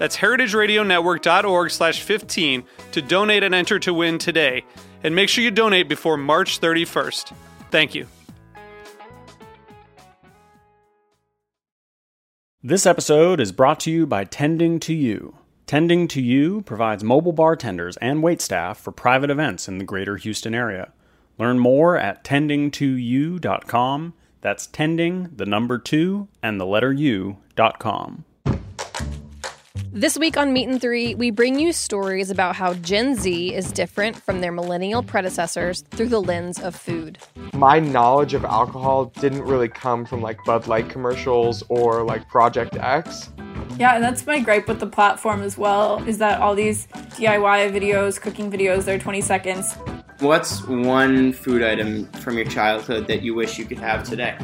That's heritageradionetwork.org slash 15 to donate and enter to win today. And make sure you donate before March 31st. Thank you. This episode is brought to you by Tending to You. Tending to You provides mobile bartenders and waitstaff for private events in the greater Houston area. Learn more at tending2u.com. That's tending, the number two, and the letter u.com. This week on Meet and Three, we bring you stories about how Gen Z is different from their millennial predecessors through the lens of food. My knowledge of alcohol didn't really come from like Bud Light commercials or like Project X. Yeah, and that's my gripe with the platform as well, is that all these DIY videos, cooking videos, they're 20 seconds. What's one food item from your childhood that you wish you could have today?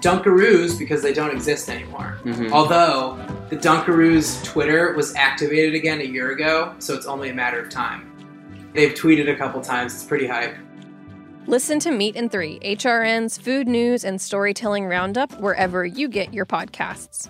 Dunkaroos because they don't exist anymore. Mhm. Although the Dunkaroos Twitter was activated again a year ago, so it's only a matter of time. They've tweeted a couple times. It's pretty hype. Listen to Meet and Three, HRN's food news and storytelling roundup wherever you get your podcasts.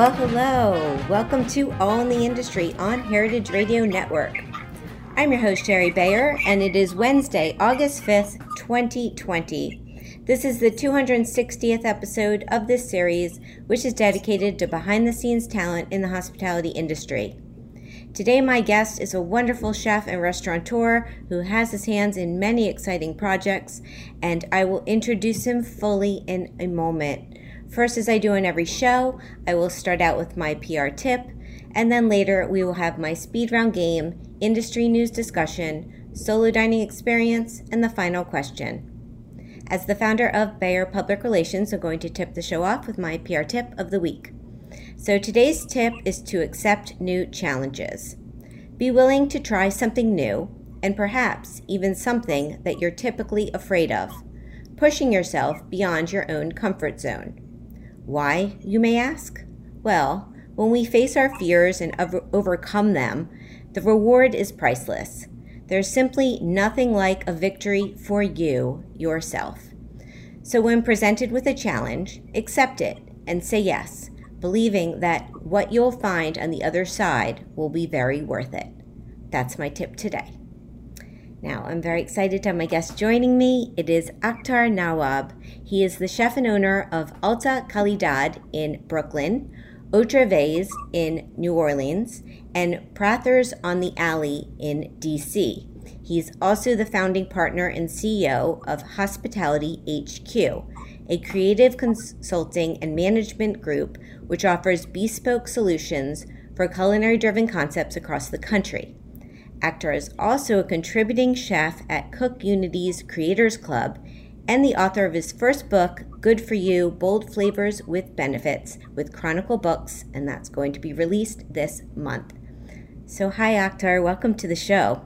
Well, hello. Welcome to All in the Industry on Heritage Radio Network. I'm your host, Shari Bayer, and it is Wednesday, August 5th, 2020. This is the 260th episode of this series, which is dedicated to behind the scenes talent in the hospitality industry. Today, my guest is a wonderful chef and restaurateur who has his hands in many exciting projects, and I will introduce him fully in a moment. First, as I do in every show, I will start out with my PR tip, and then later we will have my speed round game, industry news discussion, solo dining experience, and the final question. As the founder of Bayer Public Relations, I'm going to tip the show off with my PR tip of the week. So today's tip is to accept new challenges. Be willing to try something new, and perhaps even something that you're typically afraid of, pushing yourself beyond your own comfort zone. Why, you may ask? Well, when we face our fears and over- overcome them, the reward is priceless. There's simply nothing like a victory for you, yourself. So, when presented with a challenge, accept it and say yes, believing that what you'll find on the other side will be very worth it. That's my tip today. Now, I'm very excited to have my guest joining me. It is Akhtar Nawab. He is the chef and owner of Alta Calidad in Brooklyn, Otra Vez in New Orleans, and Prather's on the Alley in DC. He's also the founding partner and CEO of Hospitality HQ, a creative consulting and management group which offers bespoke solutions for culinary driven concepts across the country. Akhtar is also a contributing chef at CookUnity's Creators Club and the author of his first book, Good for You Bold Flavors with Benefits, with Chronicle Books, and that's going to be released this month. So, hi, Akhtar. Welcome to the show.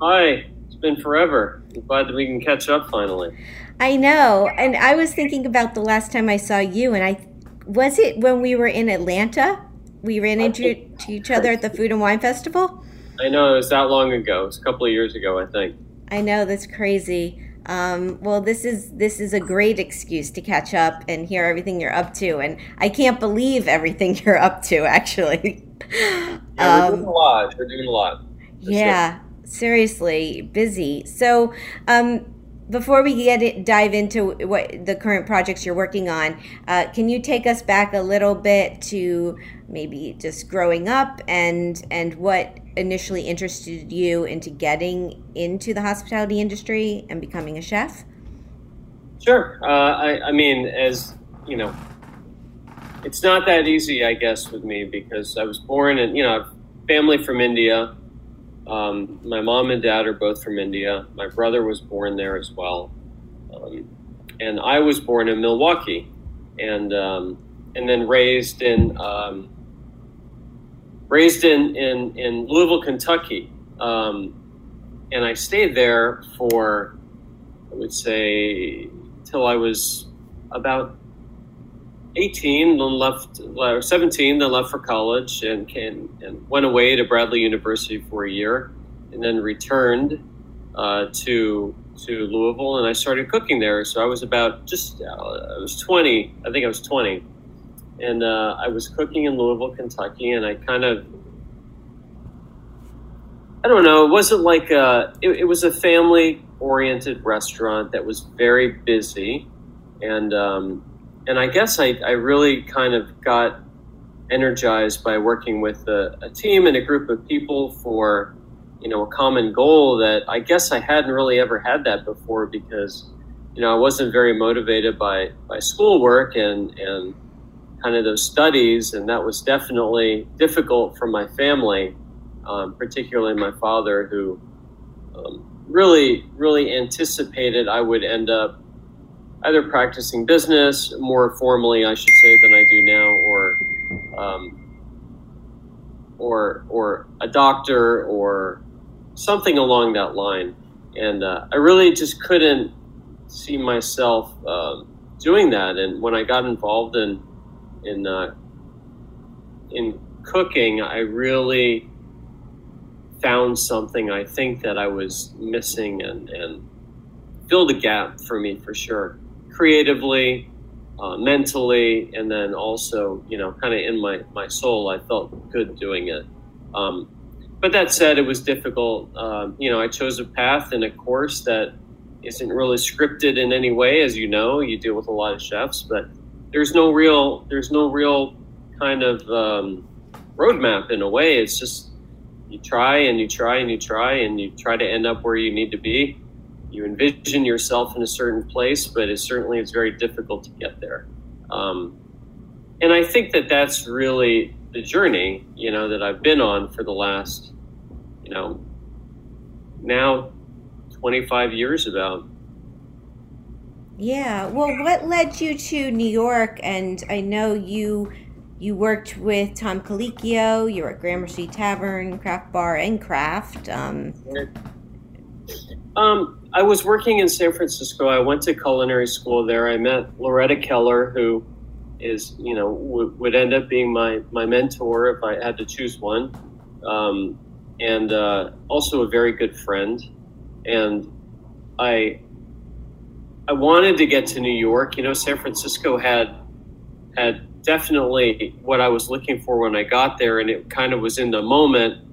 Hi, it's been forever. I'm glad that we can catch up finally. I know. And I was thinking about the last time I saw you, and I was it when we were in Atlanta? We ran into to each other at the Food and Wine Festival? I know it was that long ago. It was a couple of years ago, I think. I know that's crazy. Um, well, this is this is a great excuse to catch up and hear everything you're up to, and I can't believe everything you're up to. Actually, Yeah, we're Um, doing a lot. We're doing a lot. Yeah, seriously, busy. So, um, before we get it, dive into what the current projects you're working on, uh, can you take us back a little bit to maybe just growing up and and what initially interested you into getting into the hospitality industry and becoming a chef? Sure. Uh, I, I mean, as you know, it's not that easy, I guess, with me because I was born in, you know, family from India. Um, my mom and dad are both from India. My brother was born there as well, um, and I was born in Milwaukee, and um, and then raised in um, raised in in, in Louisville, Kentucky, um, and I stayed there for I would say till I was about 18, then left, uh, 17, then left for college and, came, and went away to Bradley University for a year and then returned uh, to to Louisville and I started cooking there. So I was about just, uh, I was 20, I think I was 20. And uh, I was cooking in Louisville, Kentucky, and I kind of, I don't know, it wasn't like a, it, it was a family oriented restaurant that was very busy. And, um, and I guess I, I really kind of got energized by working with a, a, team and a group of people for you know a common goal that I guess I hadn't really ever had that before because you know I wasn't very motivated by by schoolwork and and kind of those studies. And that was definitely difficult for my family um, particularly my father who um, really really anticipated I would end up either practicing business more formally, I should say, than I do now, or um, or or a doctor or something along that line. And uh, I really just couldn't see myself um, doing that. And when I got involved in in uh, in cooking, I really found something I think that I was missing and, and filled a gap for me for sure creatively, uh, mentally, and then also, you know, kind of in my, my soul, I felt good doing it. Um, but that said, it was difficult. Um, you know, I chose a path and a course that isn't really scripted in any way, as you know. You deal with a lot of chefs, but there's no real there's no real kind of um, roadmap in a way. It's just you try and you try and you try and you try to end up where you need to be you envision yourself in a certain place, but it certainly is very difficult to get there. Um, and I think that that's really the journey, you know, that I've been on for the last, you know, now 25 years about. Yeah. Well, what led you to New York? And I know you you worked with Tom Colicchio. You were at Gramercy Tavern, Craftbar, and Craft. Um, um, I was working in San Francisco. I went to culinary school there. I met Loretta Keller, who is, you know, w- would end up being my, my mentor if I had to choose one, um, and uh, also a very good friend. And I I wanted to get to New York. You know, San Francisco had had definitely what I was looking for when I got there, and it kind of was in the moment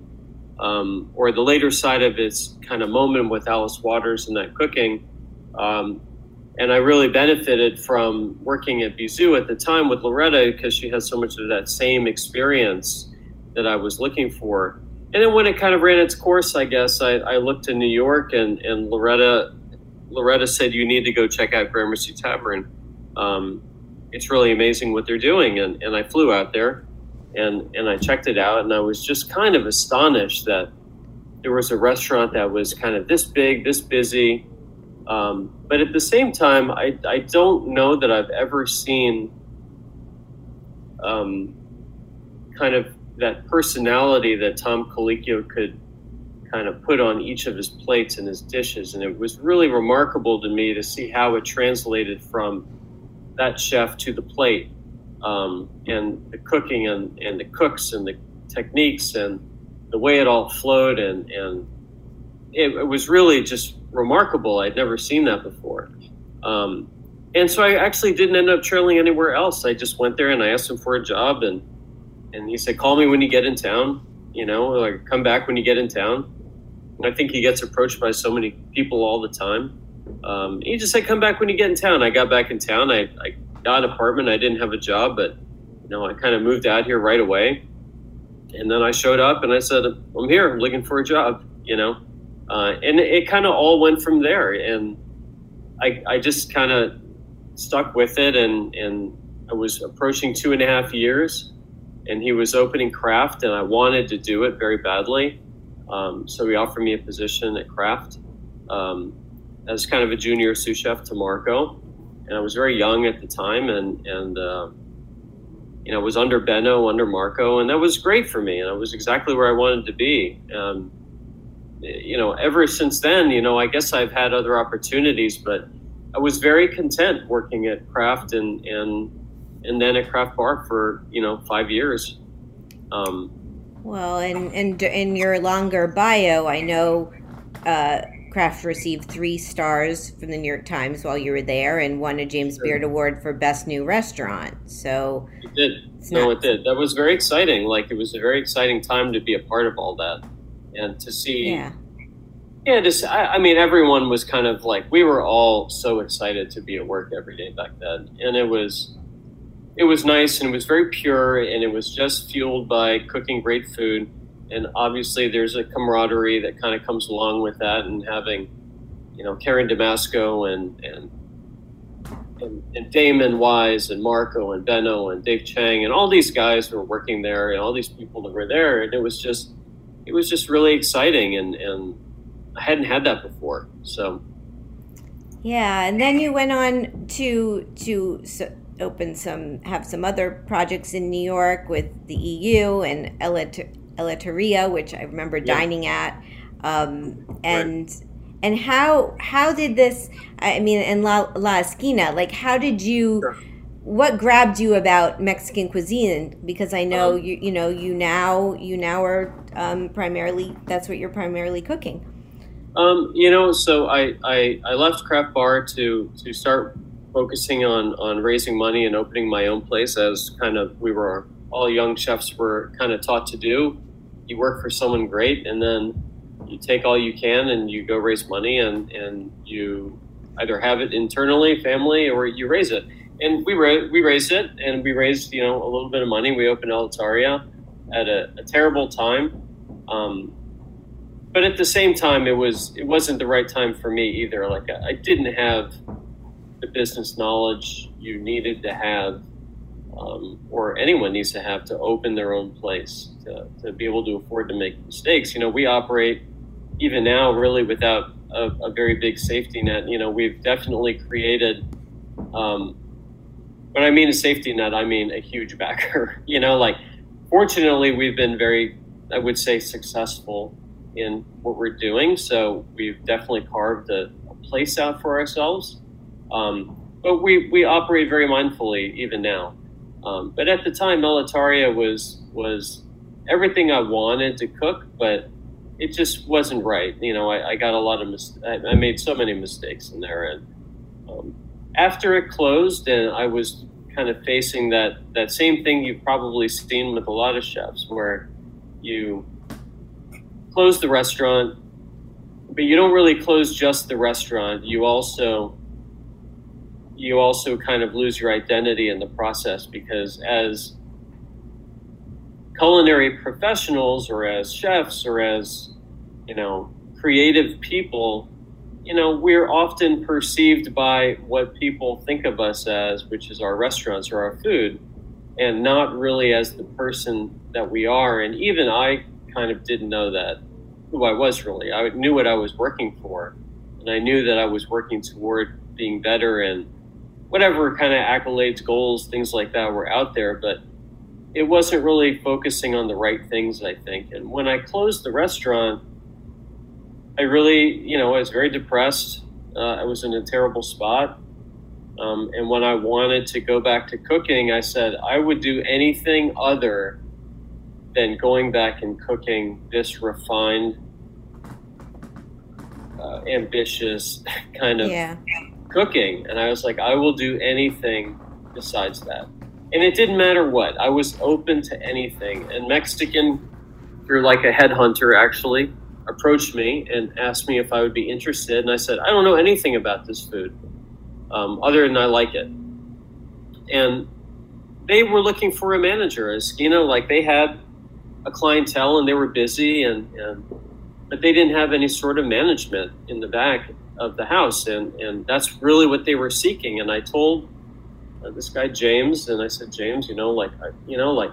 um, or the later side of its kind of moment with Alice Waters and that cooking. Um, and I really benefited from working at Bizou at the time with Loretta because she has so much of that same experience that I was looking for. And then when it kind of ran its course, I guess I, I looked in New York and, and Loretta Loretta said you need to go check out Gramercy Tavern. Um, it's really amazing what they're doing, and, and I flew out there and and I checked it out, and I was just kind of astonished that there was a restaurant that was kind of this big, this busy, um, but at the same time, I I don't know that I've ever seen um, kind of that personality that Tom Colicchio could kind of put on each of his plates and his dishes, and it was really remarkable to me to see how it translated from that chef to the plate um, and the cooking and, and the cooks and the techniques and the way it all flowed and, and it, it was really just remarkable. I'd never seen that before. Um, and so I actually didn't end up trailing anywhere else. I just went there and I asked him for a job and, and he said, call me when you get in town. you know, like come back when you get in town. And I think he gets approached by so many people all the time. Um, he just said, come back when you get in town. I got back in town. I, I got an apartment. I didn't have a job, but you know, I kind of moved out here right away. And then I showed up and I said, I'm here. I'm looking for a job. You know, uh, and it, kind of all went from there. And I, I just kind of stuck with it. And, and I was approaching two and a half years and he was opening Craft and I wanted to do it very badly. Um, so he offered me a position at Craft um, as kind of a junior sous chef to Marco. And I was very young at the time and, and, uh, you know, was under Benno, under Marco, and that was great for me. And I was exactly where I wanted to be. Um, you know, ever since then, you know, I guess I've had other opportunities, but I was very content working at Craft and and and then at Craftbar for you know five years. Um, well, and and in your longer bio, I know uh, Craft received three stars from the New York Times while you were there, and won a James Beard Award for Best New Restaurant. So it did. No, it did. That was very exciting. Like it was a very exciting time to be a part of all that and to see. Yeah. Yeah, just I, I, mean, everyone was kind of like we were all so excited to be at work every day back then, and it was it was nice and it was very pure and it was just fueled by cooking great food, and obviously there's a camaraderie that kind of comes along with that, and having you know Karen DeMasco and and and, and, Damon Wise and Marco and Benno and Dave Chang and all these guys who were working there and all these people that were there, and it was just it was just really exciting and, and I hadn't had that before. So yeah, and then you went on to to open some have some other projects in New York with the EU and Elettaria, which I remember yeah. dining at, um, and. Right. And how how did this? I mean, in La, La Esquina, like how did you? Sure what grabbed you about Mexican cuisine? Because I know um, you you know you now you now are um, primarily that's what you're primarily cooking. Um, you know, so I, I I left Craftbar to to start focusing on on raising money and opening my own place as kind of we were all young chefs were kind of taught to do. You work for someone great, and then you take all you can and you go raise money and and you either have it internally, family, or you raise it and we ra- we raised it, and we raised you know a little bit of money. We opened Elettaria at a, a terrible time, um, but at the same time, it was it wasn't the right time for me either. Like I, I didn't have the business knowledge you needed to have, um, or anyone needs to have to open their own place to, to be able to afford to make mistakes. You know, we operate even now really without a, a very big safety net. You know, we've definitely created. Um, when I mean a safety net, I mean a huge backer. you know, like fortunately, we've been very, I would say, successful in what we're doing. So we've definitely carved a, a place out for ourselves. Um, but we, we operate very mindfully even now. Um, but at the time, Elettaria was was everything I wanted to cook, but it just wasn't right. You know, I, I got a lot of mis- I, I, made so many mistakes in there, and um, after it closed, and I was kind of facing that that same thing you've probably seen with a lot of chefs, where you close the restaurant, but you don't really close just the restaurant. You also you also kind of lose your identity in the process because as culinary professionals or as chefs or as you know creative people you know, we're often perceived by what people think of us as, which is our restaurants or our food, and not really as the person that we are. And even I kind of didn't know that who I was really. I knew what I was working for, and I knew that I was working toward being better and whatever kind of accolades, goals, things like that were out there, but it wasn't really focusing on the right things, I think. And when I closed the restaurant, I really, you know, I was very depressed. Uh, I was in a terrible spot. Um, and when I wanted to go back to cooking, I said I would do anything other than going back and cooking this refined, uh, ambitious kind of yeah. cooking. And I was like, I will do anything besides that. And it didn't matter what. I was open to anything. And Mexican through like a headhunter actually approached me and asked me if I would be interested, and I said I don't know anything about this food, um, other than I like it, and they were looking for a manager, as you know, like they had a clientele and they were busy and, and but they didn't have any sort of management in the back of the house and and that's really what they were seeking and i told uh, this guy james and i said james you know like I, you know like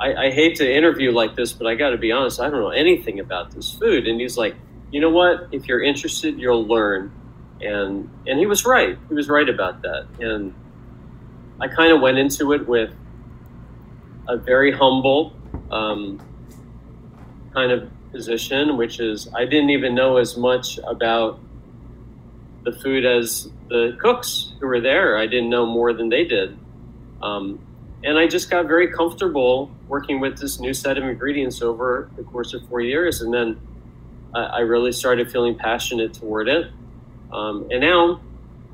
I, I hate to interview like this but i got to be honest i don't know anything about this food. And he's like you know what? If you're interested you'll learn. And and he was right. He was right about that. And i kind of went into it with a very humble um, kind of position, which is I didn't even know as much about the food as the cooks who were there. I didn't know more than they did. Um, and I just got very comfortable working with this new set of ingredients over the course of four years. And then I, I really started feeling passionate toward it. Um, and now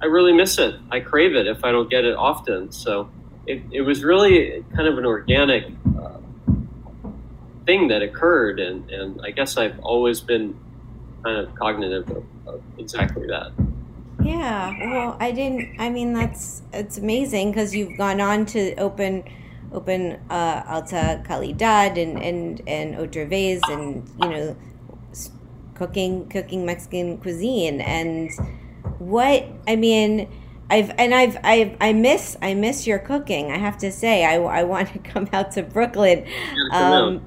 I really miss it. I crave it if I don't get it often. So it, it was really kind of an organic uh, thing that occurred, and, and I guess I've always been kind of cognitive of, of exactly that. Yeah, well, I didn't. I mean, that's it's amazing because you've gone on to open open uh, Alta Calidad and and and Otra Vez and you know cooking cooking Mexican cuisine and what I mean. I've and I've I I miss I miss your cooking. I have to say I, I want to come out to Brooklyn. Um,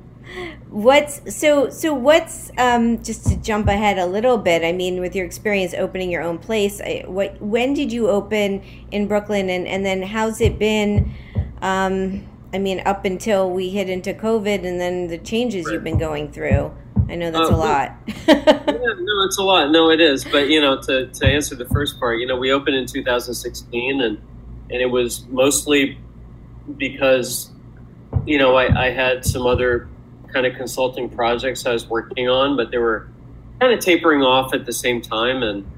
what's so so what's um, just to jump ahead a little bit i mean with your experience opening your own place I, what when did you open in brooklyn and and then how's it been um, i mean up until we hit into covid and then the changes right. you've been going through? I know that's uh, a lot. Yeah, no it's a lot. No it is. But you know to, to answer the first part you know we opened in 2016 and and it was mostly because you know I, I had some other kind of consulting projects I was working on, but they were kind of tapering off at the same time, and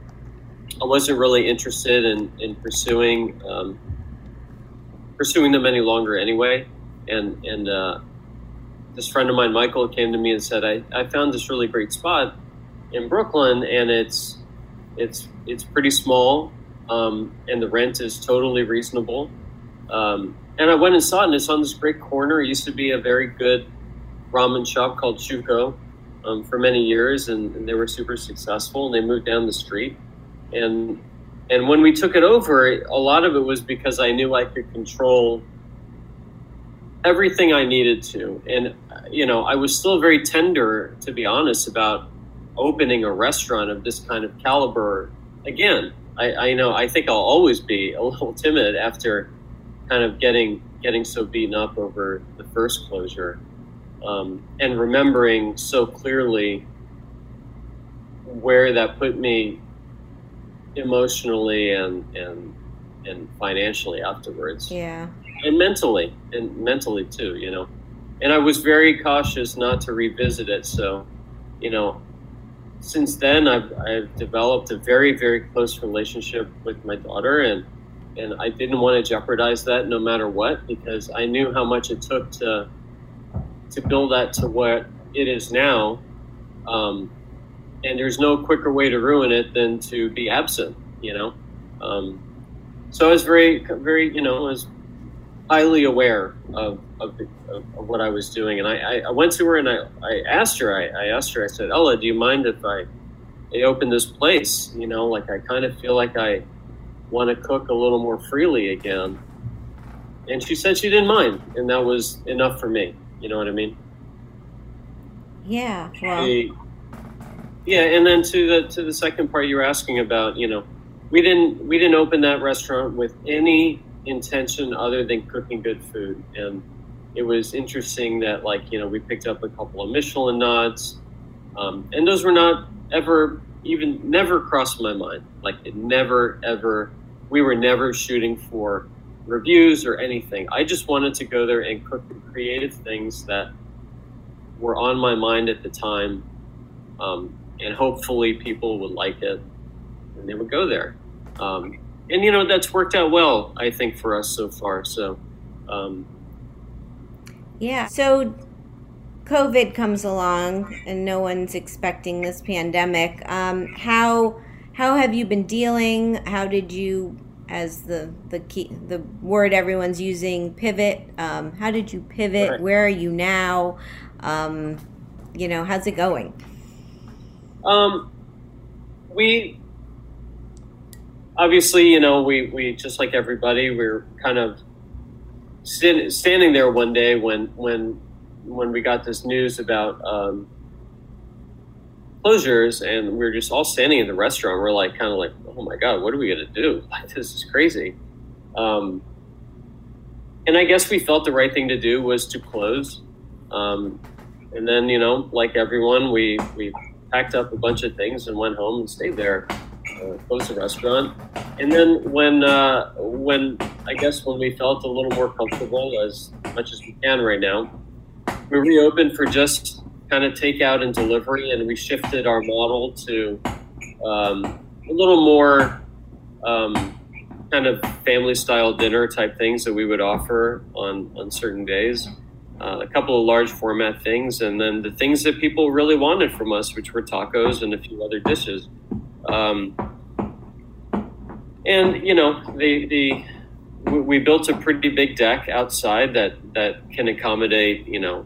I wasn't really interested in in pursuing um, pursuing them any longer anyway. And and uh, this friend of mine, Michael, came to me and said, I, I found this really great spot in Brooklyn, and it's it's it's pretty small, um, and the rent is totally reasonable. Um, and I went and saw it, and it's on this great corner. It used to be a very good ramen shop called Chuko um, for many years, and, and, they were super successful. And they moved down the street, and and when we took it over, a lot of it was because I knew I could control everything I needed to, and you know I was still very tender, to be honest, about opening a restaurant of this kind of caliber again. I, I know I think I'll always be a little timid after kind of getting getting so beaten up over the first closure um, and remembering so clearly where that put me emotionally and and and financially afterwards. Yeah. And mentally, and mentally too, you know. And I was very cautious not to revisit it. So, you know, since then I've I've developed a very very close relationship with my daughter, and and I didn't want to jeopardize that no matter what because I knew how much it took to to build that to what it is now. Um, and there's no quicker way to ruin it than to be absent, you know. Um, so I was very, very, you know, I was highly aware of of, the, of, of what I was doing, and I, I, went to her and I, I asked her, I, I asked her, I said, Ella, do you mind if I, I open this place? You know, like I kind of feel like I want to cook a little more freely again. And she said she didn't mind, and that was enough for me. You know what I mean? Yeah. Well. yeah, and then to the to the second part you were asking about, you know, we didn't we didn't open that restaurant with any intention other than cooking good food, and it was interesting that like you know we picked up a couple of Michelin nods, um, and those were not ever even never crossed my mind. Like it never ever we were never shooting for reviews or anything. I just wanted to go there and cook creative things that were on my mind at the time, um, and hopefully people would like it and they would go there. Um, and you know that's worked out well, I think, for us so far. So, um, yeah. So, COVID comes along and no one's expecting this pandemic. Um, how how have you been dealing? How did you, as the the key the word everyone's using, pivot? Um, how did you pivot? Right. Where are you now? Um, you know, how's it going? Um, we obviously, you know, we, we just like everybody, we are kind of stand, standing there one day when when when we got this news about um, closures, and we were just all standing in the restaurant. We're like, kind of like, oh my god, what are we gonna do? Like, this is crazy. Um, and I guess we felt the right thing to do was to close. Um, and then, you know, like everyone, we we packed up a bunch of things and went home and stayed there, uh, closed the restaurant. And then when uh, when I guess when we felt a little more comfortable, as much as we can right now, we reopened for just kind of takeout and delivery, and we shifted our model to um, a little more um, kind of family style dinner type things that we would offer on on certain days uh, a couple of large format things, and then the things that people really wanted from us, which were tacos and a few other dishes. Um, and you know, the the we- built a pretty big deck outside that that can accommodate you know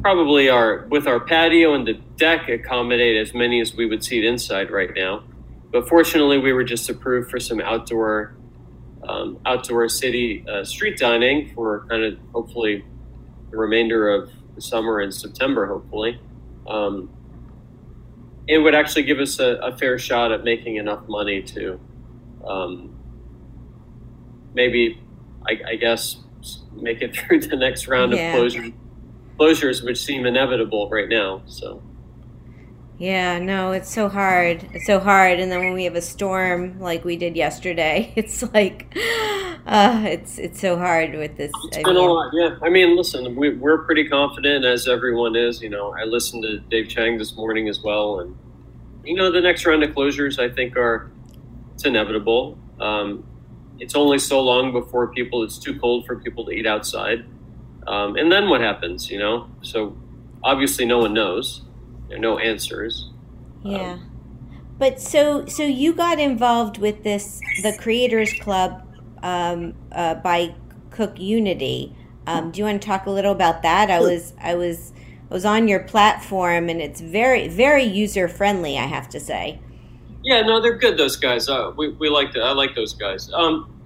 probably our with our patio and the deck accommodate as many as we would seat inside right now. But fortunately, we were just approved for some outdoor um, outdoor city uh, street dining for kind of hopefully the remainder of the summer and September, hopefully. Um, it would actually give us a, a fair shot at making enough money to um, maybe, I, I guess, make it through the next round Yeah. of closure, closures, which seem inevitable right now. So, Yeah, no, it's so hard. It's so hard. And then when we have a storm like we did yesterday, it's like, uh, it's it's so hard with this. It's I been a lot, yeah. I mean, listen, we, we're pretty confident, as everyone is. You know, I listened to Dave Chang this morning as well, and you know, the next round of closures, I think, are it's inevitable. Um, it's only so long before people. It's too cold for people to eat outside, um, and then what happens? You know, so obviously, no one knows. No answers. Yeah. But so so you got involved with this the Creators Club um, uh, by CookUnity. Um, do you want to talk a little about that? I was I was I was on your platform and it's very very user friendly. I have to say. Yeah, no, they're good. Those guys. Uh, we we like the, I like those guys. Um,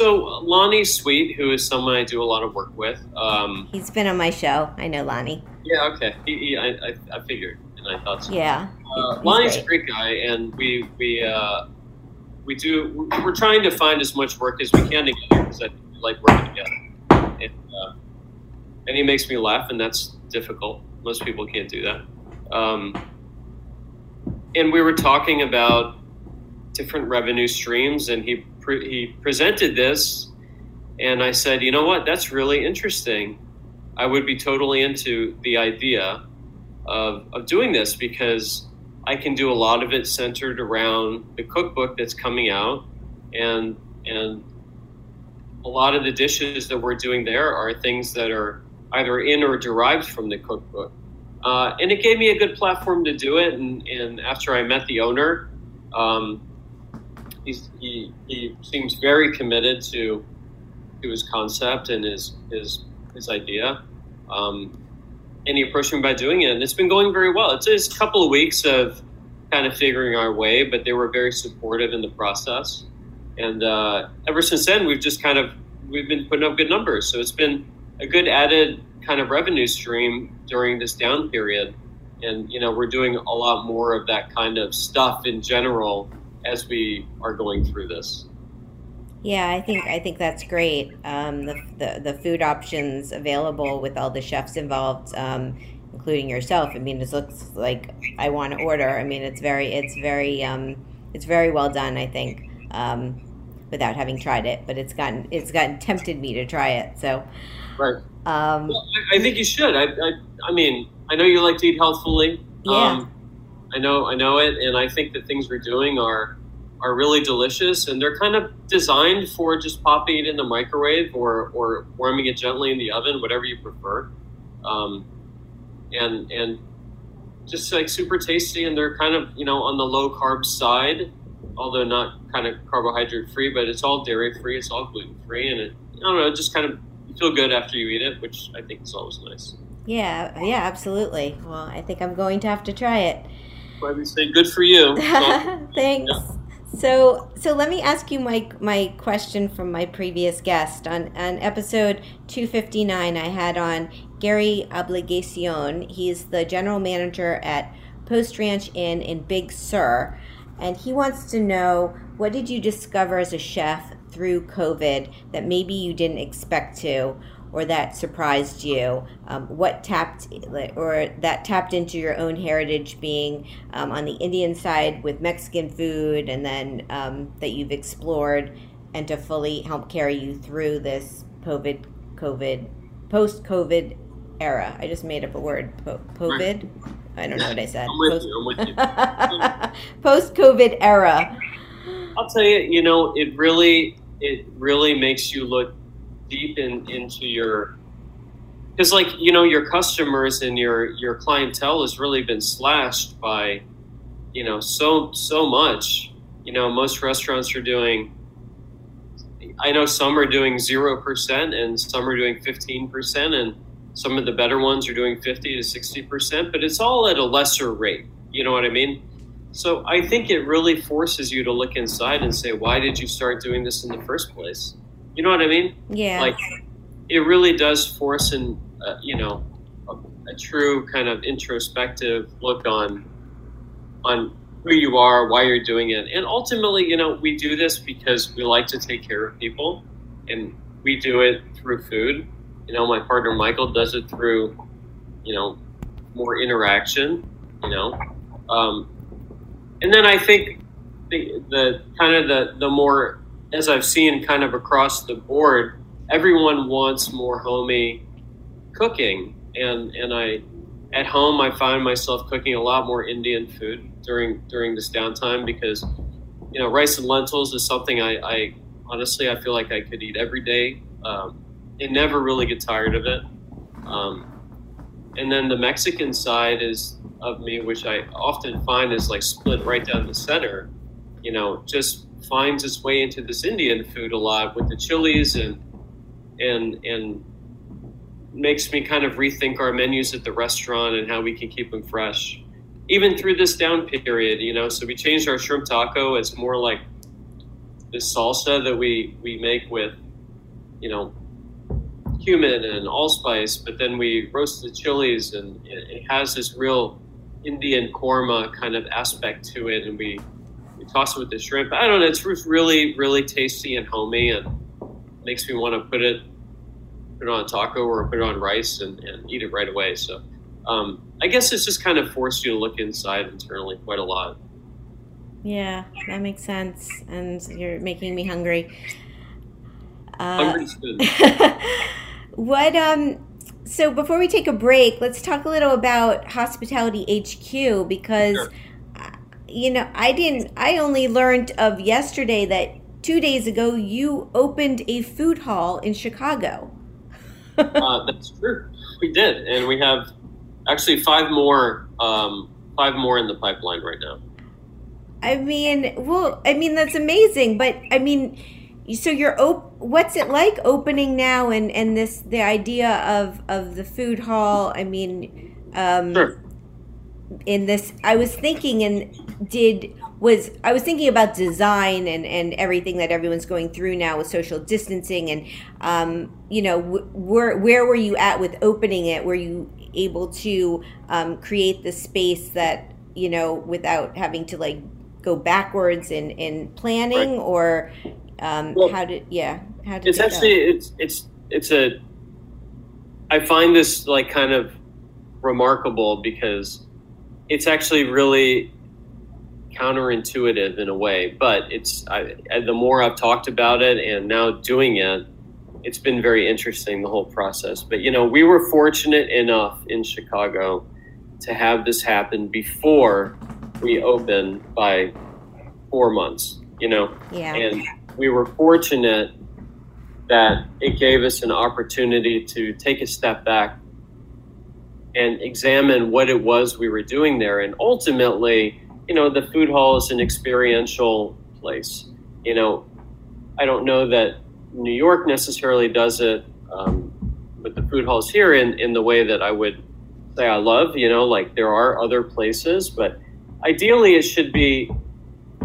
so Lonnie Sweet, who is someone I do a lot of work with. Um, He's been on my show. I know Lonnie. Yeah, okay. He, he, I, I, I figured, and I thought so. Yeah. Uh, Lonnie's a great. great guy, and we we uh, we do. We're trying to find as much work as we can together because I we like working together. And, uh, and he makes me laugh, and that's difficult. Most people can't do that. Um, and we were talking about different revenue streams, and he pre- he presented this, and I said, you know what, that's really interesting. I would be totally into the idea of, of doing this because I can do a lot of it centered around the cookbook that's coming out, and and a lot of the dishes that we're doing there are things that are either in or derived from the cookbook. Uh, and it gave me a good platform to do it. And, and after I met the owner, um, he's, he, he seems very committed to to his concept and his his his idea. Um, and he approached me by doing it, and it's been going very well. It's just a couple of weeks of kind of figuring our way, but they were very supportive in the process. And uh, ever since then, we've just kind of we've been putting up good numbers. So it's been a good added kind of revenue stream during this down period. And you know, we're doing a lot more of that kind of stuff in general as we are going through this. Yeah, I think I think that's great. Um, the, the the food options available with all the chefs involved, um, including yourself. I mean, it looks like I want to order. I mean, it's very it's very um, it's very well done. I think um, without having tried it, but it's gotten it's gotten tempted me to try it. So Right. um, Well, I, I think you should. I, I, I mean, I know you like to eat healthfully. Yeah. Um, I know, I know it, and I think the things we're doing are are really delicious, and they're kind of designed for just popping it in the microwave or or warming it gently in the oven, whatever you prefer. Um, and and just like super tasty, and they're kind of you know on the low carb side, although not kind of carbohydrate free, but it's all dairy free, it's all gluten free, and it I don't know, just kind of you feel good after you eat it, which I think is always nice. Yeah, yeah, absolutely. Well, I think I'm going to have to try it. Why we say good for you. Thanks. Yeah. So, so let me ask you my my question from my previous guest on on episode 259. I had on Gary Obligacion. He's the general manager at Post Ranch Inn in Big Sur, and he wants to know what did you discover as a chef through COVID that maybe you didn't expect to, or that surprised you? Um, what tapped or that tapped into your own heritage, being um, on the Indian side with Mexican food, and then um, that you've explored, and to fully help carry you through this COVID, COVID, post COVID era. I just made up a word. Po- COVID. I don't know what I said. Post COVID era. I'll tell you, you know, it really, it really makes you look deep in, into your because like you know your customers and your your clientele has really been slashed by you know so so much. You know most restaurants are doing i know some are doing 0% and some are doing 15% and some of the better ones are doing 50 to 60% but it's all at a lesser rate. You know what i mean? So i think it really forces you to look inside and say why did you start doing this in the first place you know what I mean? Yeah. Like it really does force an, uh, you know, a, a, true kind of introspective look on on who you are, why you're doing it, and ultimately, you know, we do this because we like to take care of people, and we do it through food. You know, my partner Michael does it through, you know, more interaction. You know, um, and then I think the, the kind of the the more as I've seen kind of across the board, everyone wants more homey cooking, and and I at home I find myself cooking a lot more Indian food during during this downtime because you know rice and lentils is something I, I honestly I feel like I could eat every day um, and never really get tired of it. Um, and then the Mexican side is of me, which I often find is like split right down the center. You know, just finds its way into this Indian food a lot with the chilies and and and makes me kind of rethink our menus at the restaurant and how we can keep them fresh, even through this down period. You know, so we changed our shrimp taco. It's more like this salsa that we we make with, you know, cumin and allspice, but then we roast the chilies and it has this real Indian korma kind of aspect to it, and we toss it with the shrimp. I don't know. It's really, really tasty and homey, and makes me want to put it put it on a taco or put it on rice and, and eat it right away. So um, I guess it's just kind of forced you to look inside internally quite a lot. Yeah, that makes sense, and you're making me hungry. Uh, what um so before we take a break, let's talk a little about Hospitality HQ because sure you know, I didn't, I only learned of yesterday that two days ago you opened a food hall in Chicago. uh, that's true. We did. And we have actually five more, um, five more in the pipeline right now. I mean, well, I mean, that's amazing. But I mean, so you're op- what's it like opening now and, and this, the idea of, of the food hall? I mean, um, sure in this i was thinking and did was i was thinking about design and and everything that everyone's going through now with social distancing and um, you know where where were you at with opening it were you able to um, create the space that you know without having to like go backwards in in planning right. or um, well, how did yeah how did it's it actually it's it's it's a i find this like kind of remarkable because it's actually really counterintuitive in a way, but it's I, the more I've talked about it and now doing it, it's been very interesting the whole process. But you know, we were fortunate enough in Chicago to have this happen before we opened by four months. You know, yeah. and we were fortunate that it gave us an opportunity to take a step back and examine what it was we were doing there. And ultimately, you know, the food hall is an experiential place. You know, I don't know that New York necessarily does it um, with the food halls here in, in the way that I would say I love. You know, like there are other places, but ideally it should be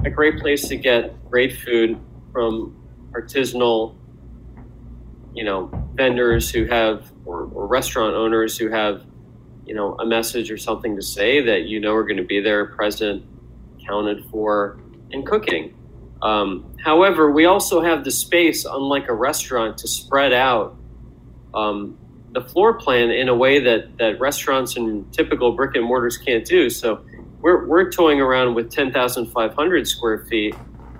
a great place to get great food from artisanal, you know, vendors who have or, or restaurant owners who have, you know, a message or something to say that you know are going to be there, present, counted for, and cooking. Um, however, we also have the space, unlike a restaurant, to spread out um, the floor plan in a way that, that restaurants and typical brick and mortars can't do. So we're, we're toying around with 10,500 square feet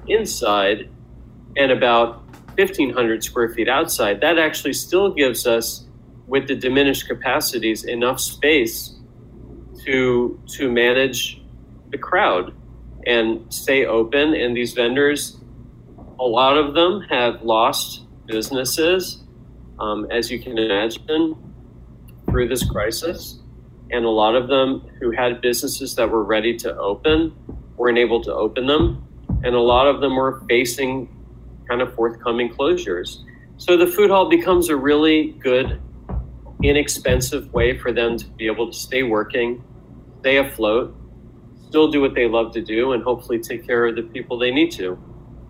inside and about 1,500 square feet outside. That actually still gives us, with the diminished capacities, enough space to to manage the crowd and stay open. And these vendors, a lot of them have lost businesses, um, as you can imagine, through this crisis. And a lot of them who had businesses that were ready to open weren't able to open them. And a lot of them were facing kind of forthcoming closures. So the food hall becomes a really good, inexpensive way for them to be able to stay working, stay afloat, still do what they love to do, and hopefully take care of the people they need to.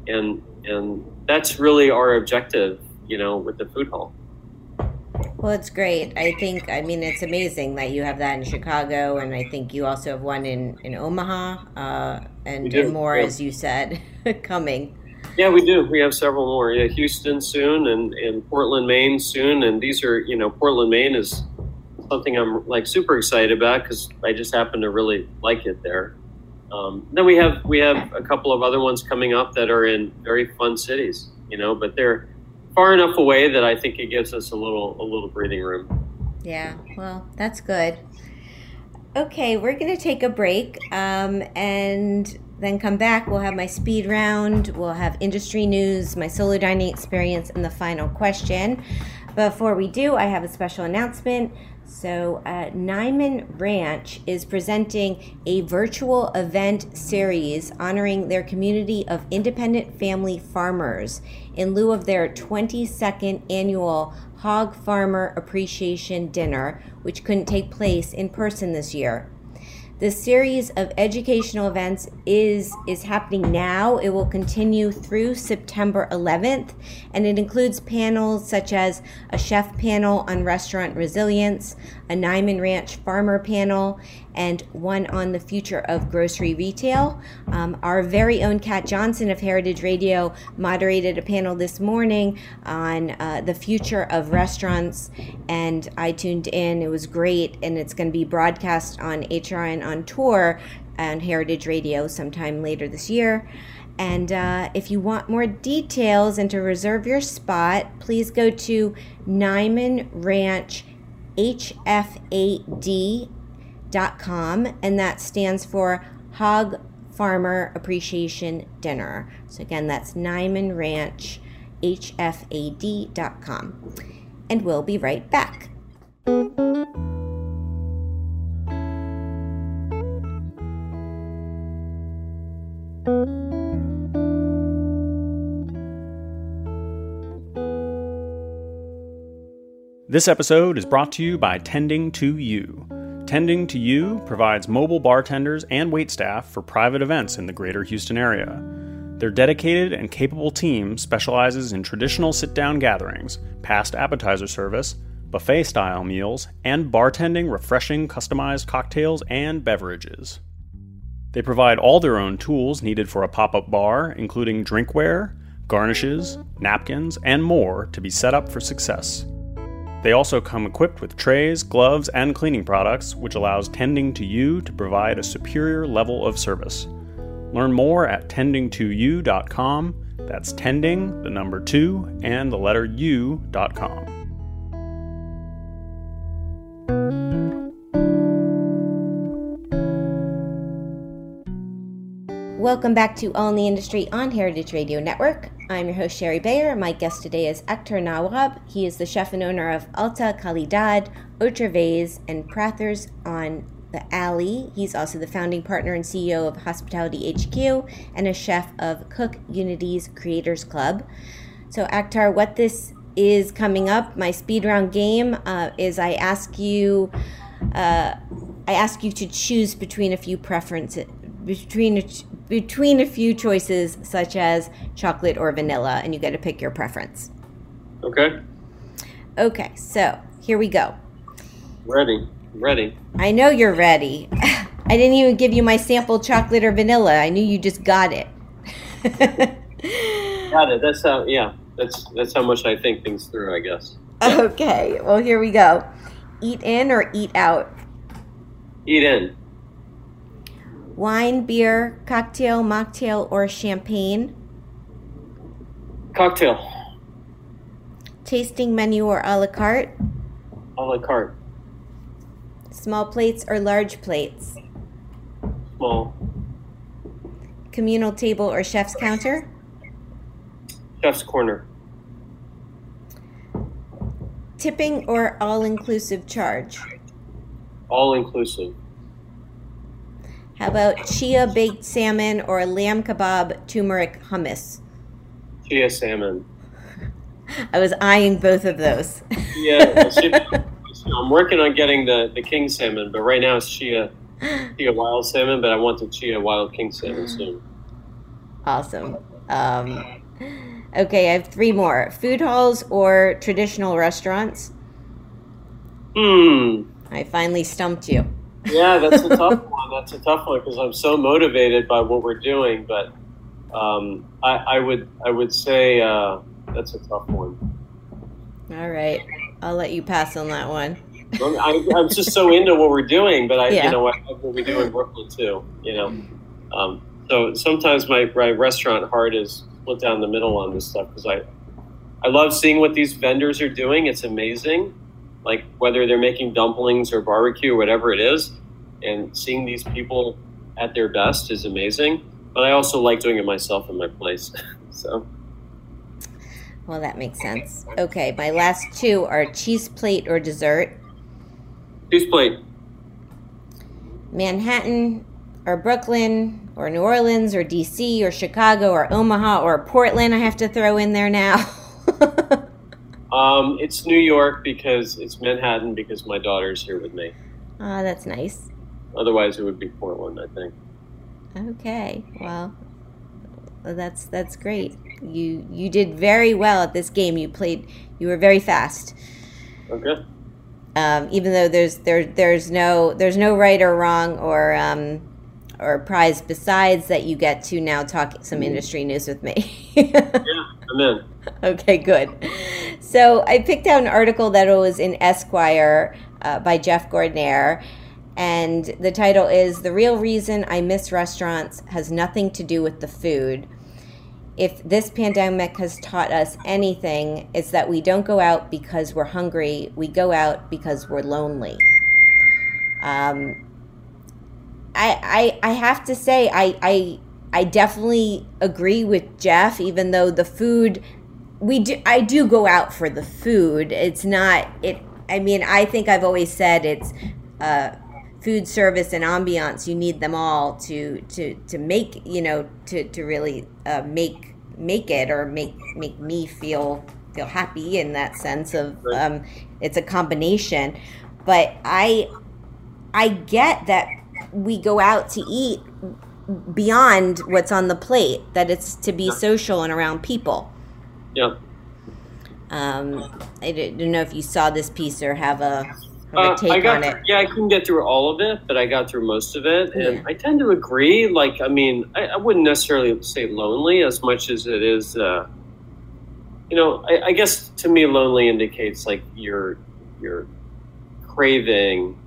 And and that's really our objective, you know, with the food hall. Well, it's great. I think, I mean, it's amazing that you have that in Chicago, and I think you also have one in, in Omaha, uh, and, more, yeah. as you said, coming. Yeah, we do. We have several more. Yeah, Houston soon, and, and Portland, Maine soon, and these are, you know, Portland, Maine is something I'm like super excited about because I just happen to really like it there. Um, then we have we have a couple of other ones coming up that are in very fun cities, you know, but they're far enough away that I think it gives us a little a little breathing room. Yeah, well, that's good. Okay, we're going to take a break um, and then come back. We'll have my speed round, we'll have industry news, my solo dining experience, and the final question. Before we do, I have a special announcement. So, uh, Niman Ranch is presenting a virtual event series honoring their community of independent family farmers in lieu of their 22nd annual Hog Farmer Appreciation Dinner, which couldn't take place in person this year. This series of educational events is is happening now. It will continue through September 11th, and it includes panels such as a chef panel on restaurant resilience, a Niman Ranch farmer panel, and one on the future of grocery retail. Um, our very own Kat Johnson of Heritage Radio moderated a panel this morning on uh, the future of restaurants, and I tuned in. It was great, and it's going to be broadcast on HRN on tour on Heritage Radio sometime later this year. And uh, if you want more details and to reserve your spot, please go to Niman Ranch HFAD com, and that stands for Hog Farmer Appreciation Dinner. So again, that's Niman Ranch, HFAD.com. And we'll be right back. This episode is brought to you by Tending to You. Tending to You provides mobile bartenders and waitstaff for private events in the greater Houston area. Their dedicated and capable team specializes in traditional sit down gatherings, past appetizer service, buffet style meals, and bartending refreshing customized cocktails and beverages. They provide all their own tools needed for a pop up bar, including drinkware, garnishes, napkins, and more to be set up for success. They also come equipped with trays, gloves, and cleaning products, which allows Tending to You to provide a superior level of service. Learn more at tending2u.com. That's tending, the number two, and the letter u.com. Welcome back to All in the Industry on Heritage Radio Network. I'm your host, Shari Bayer. My guest today is Akhtar Nawab. He is the chef and owner of Alta Calidad, Otra Vez, and Prather's on the Alley. He's also the founding partner and CEO of Hospitality HQ and a chef of Cook Unity's Creators Club. So, Akhtar, what this is coming up, my speed round game, uh, is I ask you, uh, I ask you to choose between a few preferences, between between a few choices such as chocolate or vanilla, and you get to pick your preference. Okay. Okay, so here we go. Ready. Ready. I know you're ready. I didn't even give you my sample chocolate or vanilla. I knew you just got it. got it. That's how. Yeah. That's that's how much I think things through. I guess. Yeah. Okay. Well, here we go. Eat in or eat out. Eat in. Wine, beer, cocktail, mocktail, or champagne? Cocktail. Tasting menu or a la carte? A la carte. Small plates or large plates? Small. Communal table or chef's counter? Chef's corner. Tipping or all inclusive charge? All inclusive. How about chia baked salmon or lamb kebab turmeric hummus? Chia salmon. I was eyeing both of those. yeah, I'm working on getting the, the king salmon, but right now it's chia chia wild salmon, but I want the chia wild king salmon soon. Awesome. Um, okay, I have three more: food halls or traditional restaurants. Hmm. I finally stumped you. Yeah, that's a tough one. That's a tough one because I'm so motivated by what we're doing. But um, I, I, would I would say uh, that's a tough one. All right, I'll let you pass on that one. I, am just so into what we're doing, but I yeah. you know I love what we do in Brooklyn too. You know, um, so sometimes my, my restaurant heart is split down the middle on this stuff because I I love seeing what these vendors are doing. It's amazing like whether they're making dumplings or barbecue or whatever it is, and seeing these people at their best is amazing. But I also like doing it myself in my place. so. Well, that makes sense. Okay, my last two are cheese plate or dessert. Cheese plate. Manhattan or Brooklyn or New Orleans or DC or Chicago or Omaha or Portland, I have to throw in there now. Um, it's New York because it's Manhattan because my daughter's here with me. Ah, that's nice. Otherwise, it would be Portland, I think. Okay, well, that's that's great. You you did very well at this game. You played. You were very fast. Okay. Um, even though there's there there's no there's no right or wrong or um, or prize besides that you get to now talk some mm-hmm. industry news with me. yeah, I'm in. Okay, good. So I picked out an article that was in Esquire uh, by Jeff Gordinier. And the title is The Real Reason I Miss Restaurants Has Nothing to Do with the Food. If this pandemic has taught us anything, it's that we don't go out because we're hungry, we go out because we're lonely. Um, I, I, I have to say, I, I, I definitely agree with Jeff, even though the food we do I do go out for the food. It's not it I mean, I think I've always said it's uh, food service and ambiance. You need them all to to to make you know to to really uh, make make it or make make me feel feel happy in that sense of um, it's a combination. But I I get that we go out to eat beyond what's on the plate. That it's to be social and around people. yeah Um, I don't know if you saw this piece or have a, have a uh, take got, on it. Yeah, I couldn't get through all of it, but I got through most of it, and yeah. I tend to agree. Like, I mean, I, I, wouldn't necessarily say lonely as much as it is. Uh, you know, I, I guess to me, lonely indicates like you're you're craving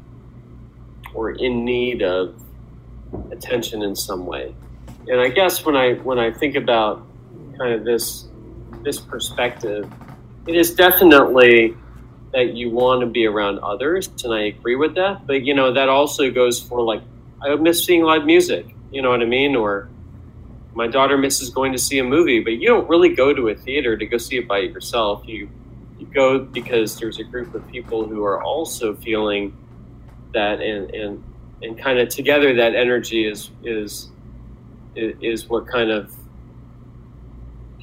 or in need of attention in some way. And I guess when I when I think about kind of this this perspective, it is definitely that you want to be around others, and I agree with that. But you know, that also goes for like I miss seeing live music. You know what I mean? Or my daughter misses going to see a movie, but you don't really go to a theater to go see it by yourself. You you go because there's a group of people who are also feeling that and and and kind of together that energy is is is what kind of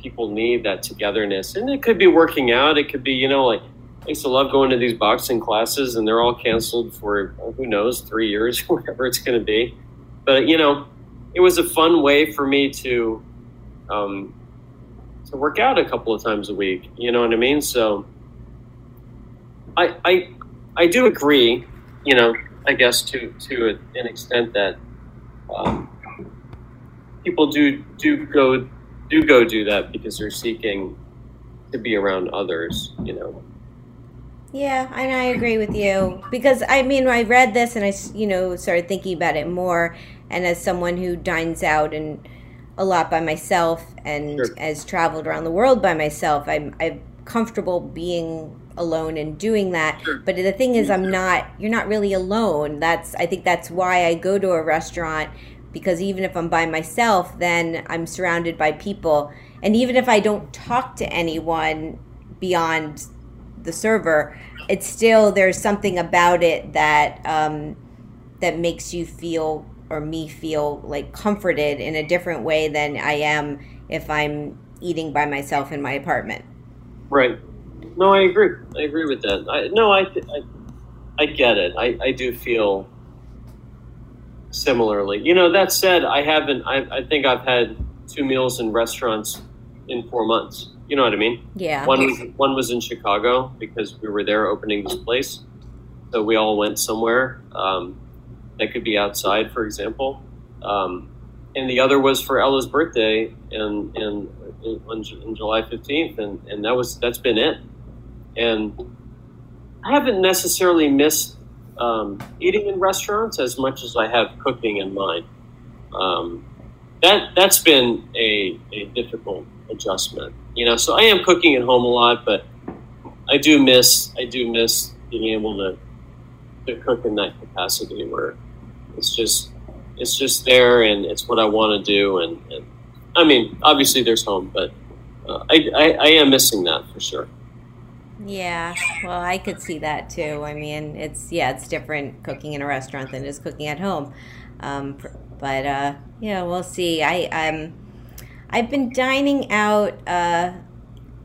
people need that togetherness and it could be working out it could be you know like I used to love going to these boxing classes, and they're all canceled for who knows three years, whatever it's going to be. But you know, it was a fun way for me to um, to work out a couple of times a week. You know what I mean? So I I I do agree. You know, I guess to to an extent that um, people do do go do go do that because they're seeking to be around others. You know. Yeah, and I agree with you because I mean I read this and I you know started thinking about it more, and as someone who dines out and a lot by myself and sure. has traveled around the world by myself, I'm I'm comfortable being alone and doing that. Sure. But the thing is, I'm not. You're not really alone. That's I think that's why I go to a restaurant because even if I'm by myself, then I'm surrounded by people, and even if I don't talk to anyone beyond the server, it's still there's something about it that um, that makes you feel or me feel like comforted in a different way than I am if I'm eating by myself in my apartment. Right. No, I agree. I agree with that. I, no, I, I, I get it. I, I do feel similarly. You know, that said, I haven't. I, I think I've had two meals in restaurants in four months. You know what I mean? Yeah. One was, one was in Chicago because we were there opening this place, so we all went somewhere. Um, that could be outside, for example. Um, and the other was for Ella's birthday in in, in, in July fifteenth, and, and that was that's been it. And I haven't necessarily missed um, eating in restaurants as much as I have cooking in mind. Um, that that's been a, a difficult adjustment. You know, so I am cooking at home a lot, but I do miss I do miss being able to to cook in that capacity where it's just it's just there and it's what I want to do and, and I mean obviously there's home, but uh, I, I I am missing that for sure. Yeah, well, I could see that too. I mean, it's yeah, it's different cooking in a restaurant than it is cooking at home. Um, but uh, yeah, we'll see. I um, I've been dining out uh,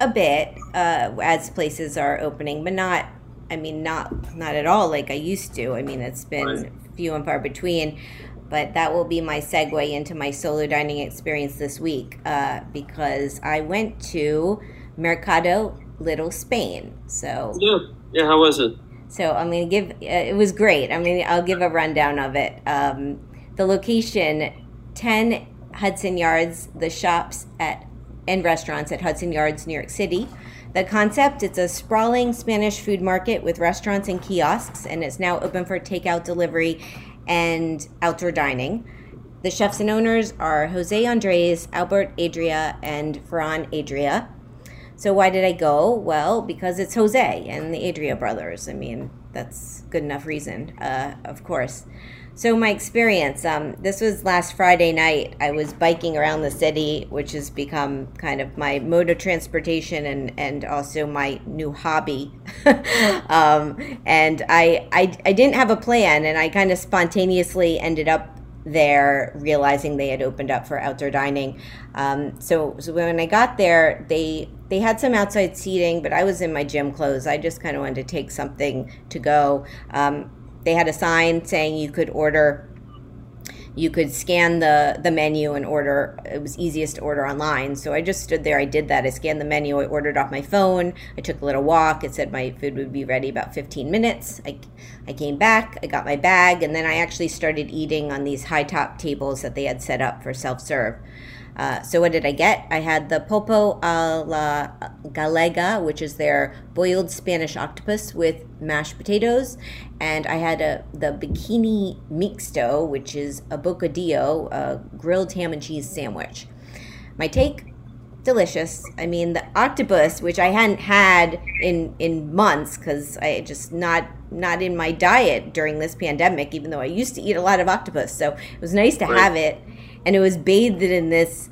a bit uh, as places are opening, but not. I mean, not not at all like I used to. I mean, it's been right. few and far between. But that will be my segue into my solo dining experience this week uh, because I went to Mercado Little Spain. So yeah, yeah. How was it? So I'm gonna give. Uh, it was great. I mean, I'll give a rundown of it. Um, the location, ten Hudson Yards, the shops at and restaurants at Hudson Yards, New York City. The concept, it's a sprawling Spanish food market with restaurants and kiosks, and it's now open for takeout delivery and outdoor dining. The chefs and owners are Jose Andres, Albert Adria, and Ferran Adria. So why did I go? Well, because it's Jose and the Adria brothers. I mean, that's good enough reason, uh, of course. So my experience, um, this was last Friday night. I was biking around the city, which has become kind of my mode of transportation and, and also my new hobby. um, and I, I I didn't have a plan, and I kind of spontaneously ended up there, realizing they had opened up for outdoor dining. Um, so so when I got there, they they had some outside seating, but I was in my gym clothes. I just kind of wanted to take something to go. Um, they had a sign saying you could order you could scan the the menu and order it was easiest to order online. So i just stood there i did that i scanned the menu i ordered off my phone i took a little walk it said my food would be ready about 15 minutes. I, I came back i got my bag and then i actually started eating on these high top tables that they had set up for self-serve uh, so what did I get? I had the pulpo a la gallega, which is their boiled Spanish octopus with mashed potatoes, and I had a the bikini mixto, which is a bocadillo, a grilled ham and cheese sandwich. My take, delicious. I mean, the octopus, which I hadn't had in in months, because I just not not in my diet during this pandemic, even though I used to eat a lot of octopus. So it was nice to right. have it and it was bathed in this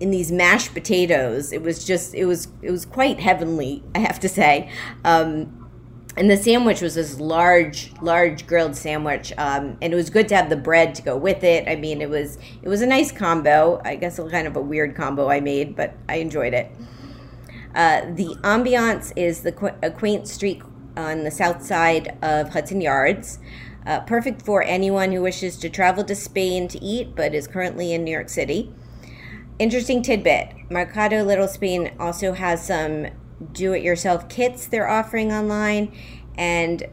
in these mashed potatoes. It was just it was it was quite heavenly, I have to say. Um, and the sandwich was this large, large grilled sandwich, um, and it was good to have the bread to go with it. I mean, it was it was a nice combo. I guess a kind of a weird combo I made, but I enjoyed it. Uh, the ambiance is the qu- a quaint street on the south side of Hudson Yards. Uh, perfect for anyone who wishes to travel to Spain to eat but is currently in New York City. Interesting tidbit Mercado Little Spain also has some do it yourself kits they're offering online. And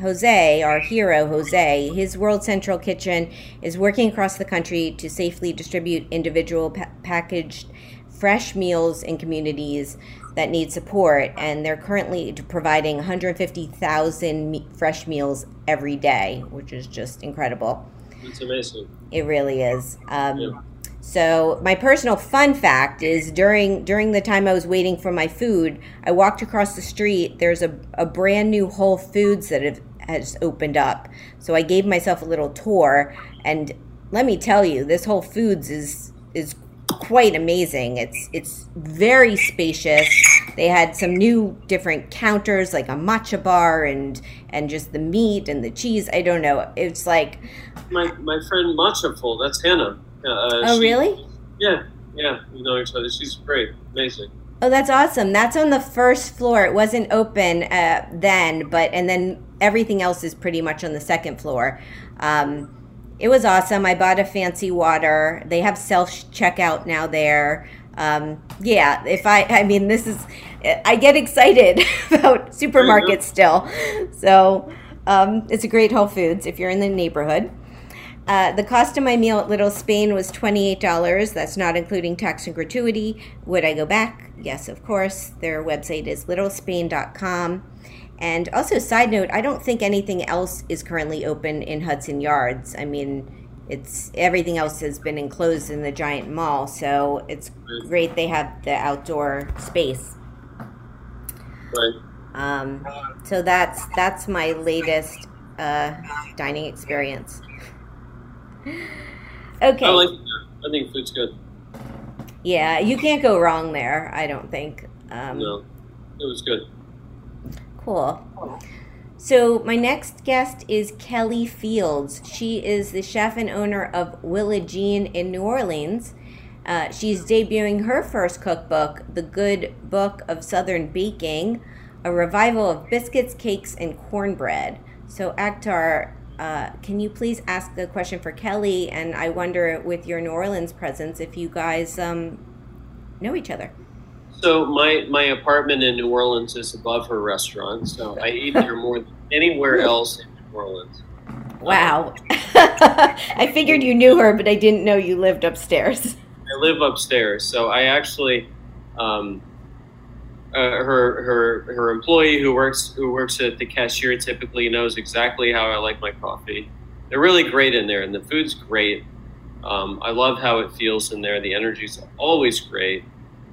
Jose, our hero, Jose, his World Central Kitchen is working across the country to safely distribute individual pa- packaged fresh meals in communities that need support. And they're currently providing 150,000 me- fresh meals every day, which is just incredible. It's amazing. It really is. Um, Yeah. So my personal fun fact is during during the time I was waiting for my food, I walked across the street. There's a, a brand new Whole Foods that have, has opened up. So I gave myself a little tour, and let me tell you, this Whole Foods is is quite amazing. It's it's very spacious. They had some new different counters like a matcha bar and and just the meat and the cheese. I don't know. It's like My my friend Matchaful, that's Hannah. Uh, oh she- really? Yeah, yeah. We know each other. She's great, amazing. Oh, that's awesome. That's on the first floor. It wasn't open uh, then, but and then everything else is pretty much on the second floor. Um, it was awesome. I bought a fancy water. They have self checkout now there. Um, yeah, if I, I mean, this is, I get excited about supermarkets still. So um, it's a great Whole Foods if you're in the neighborhood. Uh, the cost of my meal at Little Spain was $28. That's not including tax and gratuity. Would I go back? Yes, of course. Their website is littlespain.com. And also, side note, I don't think anything else is currently open in Hudson Yards. I mean, it's everything else has been enclosed in the giant mall, so it's great they have the outdoor space. Right. Um, so that's that's my latest uh, dining experience. Okay. I like. I think food's good. Yeah, you can't go wrong there. I don't think. Um, No, it was good. Cool. So my next guest is Kelly Fields. She is the chef and owner of Willa Jean in New Orleans. Uh, she's debuting her first cookbook, The Good Book of Southern Baking, a revival of biscuits, cakes, and cornbread. So, Akhtar, uh, can you please ask the question for Kelly? And I wonder, with your New Orleans presence, if you guys um, know each other. So my my apartment in New Orleans is above her restaurant, so I eat there more than anywhere else in New Orleans. Wow. I figured you knew her, but I didn't know you lived upstairs. I live upstairs, so I actually, um, uh, her her her employee who works who works at the cashier typically knows exactly how I like my coffee. They're really great in there, and the food's great. Um, I love how it feels in there. The energy's always great,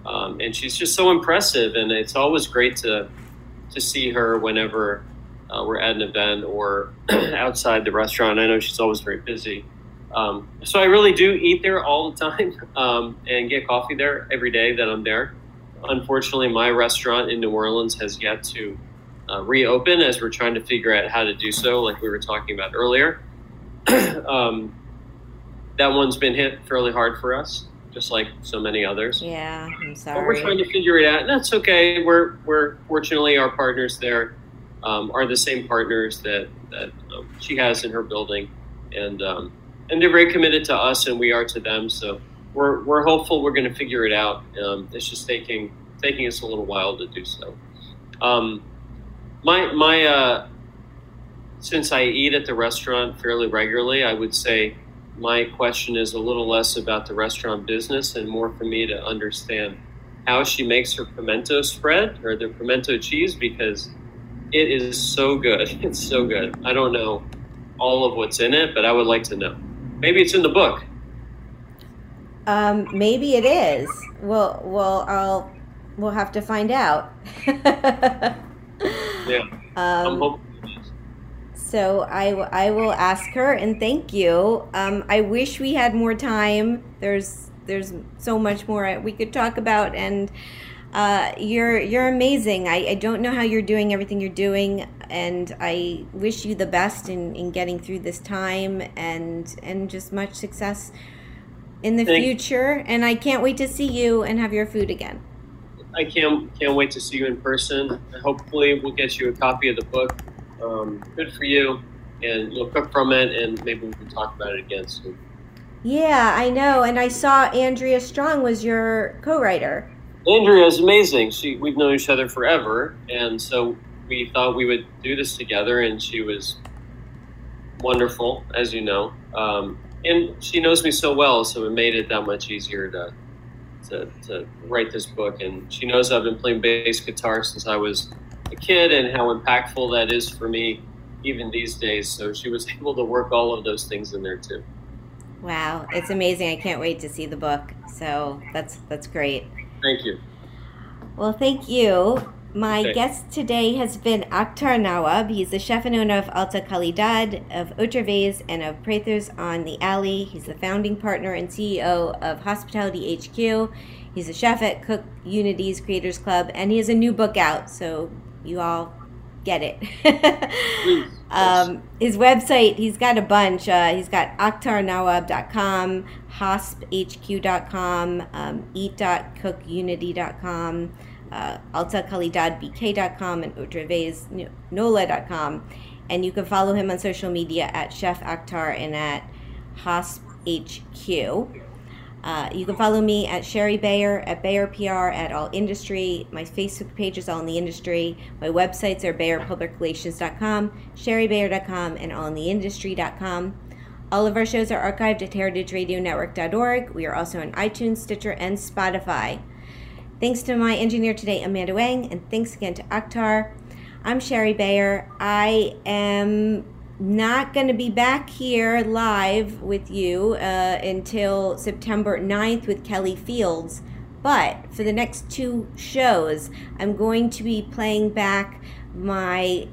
um, and she's just so impressive. And it's always great to to see her whenever uh, we're at an event or outside the restaurant. I know she's always very busy. Um, so I really do eat there all the time um, and get coffee there every day that I'm there. Unfortunately, my restaurant in New Orleans has yet to uh, reopen as we're trying to figure out how to do so, like we were talking about earlier. um, that one's been hit fairly hard for us, just like so many others. Yeah, I'm But we're trying to figure it out, and that's okay. We're we're fortunately our partners there um, are the same partners that that um, she has in her building, and um, and they're very committed to us, and we are to them. So we're we're hopeful we're going to figure it out. Um, it's just taking taking us a little while to do so. Um, my my uh, since I eat at the restaurant fairly regularly, I would say my question is a little less about the restaurant business and more for me to understand how she makes her pimento spread or the pimento cheese because it is so good. It's so good. I don't know all of what's in it, but I would like to know. Maybe it's in the book. Um, maybe it is. Well, well, I'll we'll have to find out. Yeah, I'm um, hoping. So I, I will ask her and thank you. Um, I wish we had more time. There's there's so much more we could talk about, and uh, you're you're amazing. I, I don't know how you're doing everything you're doing, and I wish you the best in, in getting through this time and and just much success in the future. And I can't wait to see you and have your food again. I can't can't wait to see you in person. Hopefully, we'll get you a copy of the book. Um, good for you, and you'll cook from it, and maybe we can talk about it again soon. Yeah, I know. And I saw Andrea Strong was your co-writer. Andrea is amazing. She we've known each other forever, and so we thought we would do this together. And she was wonderful, as you know, um, and she knows me so well, so it made it that much easier to, to to write this book. And she knows I've been playing bass guitar since I was a kid, and how impactful that is for me even these days. So she was able to work all of those things in there too. Wow, it's amazing. I can't wait to see the book. So that's that's great. Thank you. Well, thank you. My Okay. guest today has been Akhtar Nawab. He's the chef and owner of Alta Calidad, of Otra Vez, and of Prather's on the Alley. He's the founding partner and CEO of Hospitality HQ. He's a chef at Cook Unity's Creators Club, and he has a new book out, so you all get it. Um, his website, he's got a bunch. Uh, he's got akhtarnawab.com, hospHQ.com, um, eat.cookunity.com, uh, altacalidadbk.com, and otraveznola.com. And you can follow him on social media at Chef Akhtar and at hospHQ. Uh, you can follow me at Shari Bayer, at Bayer PR, at All Industry. My Facebook page is All in the Industry. My websites are BayerPublicRelations.com, ShariBayer.com, and AllInTheIndustry.com. All of our shows are archived at HeritageRadioNetwork.org. We are also on iTunes, Stitcher, and Spotify. Thanks to my engineer today, Amanda Wang, and thanks again to Akhtar. I'm Shari Bayer. I am not going to be back here live with you uh, until September 9th with Kelly Fields. But for the next two shows, I'm going to be playing back my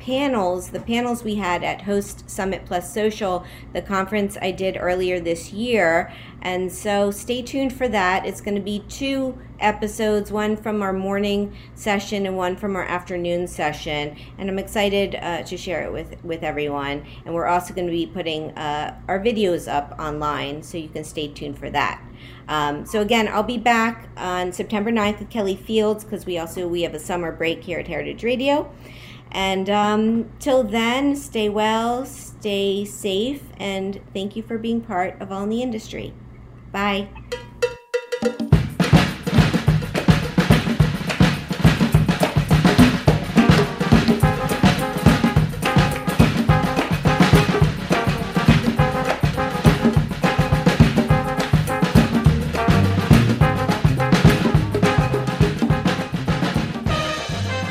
panels, the panels we had at Host Summit Plus Social, the conference I did earlier this year. And so stay tuned for that. It's going to be two episodes, one from our morning session and one from our afternoon session. And I'm excited uh, to share it with, with everyone. And we're also going to be putting uh, our videos up online, so you can stay tuned for that. Um, so again, I'll be back on September 9th with Kelly Fields because we also we have a summer break here at Heritage Radio. And um, till then, stay well, stay safe, and thank you for being part of All in the Industry. Bye.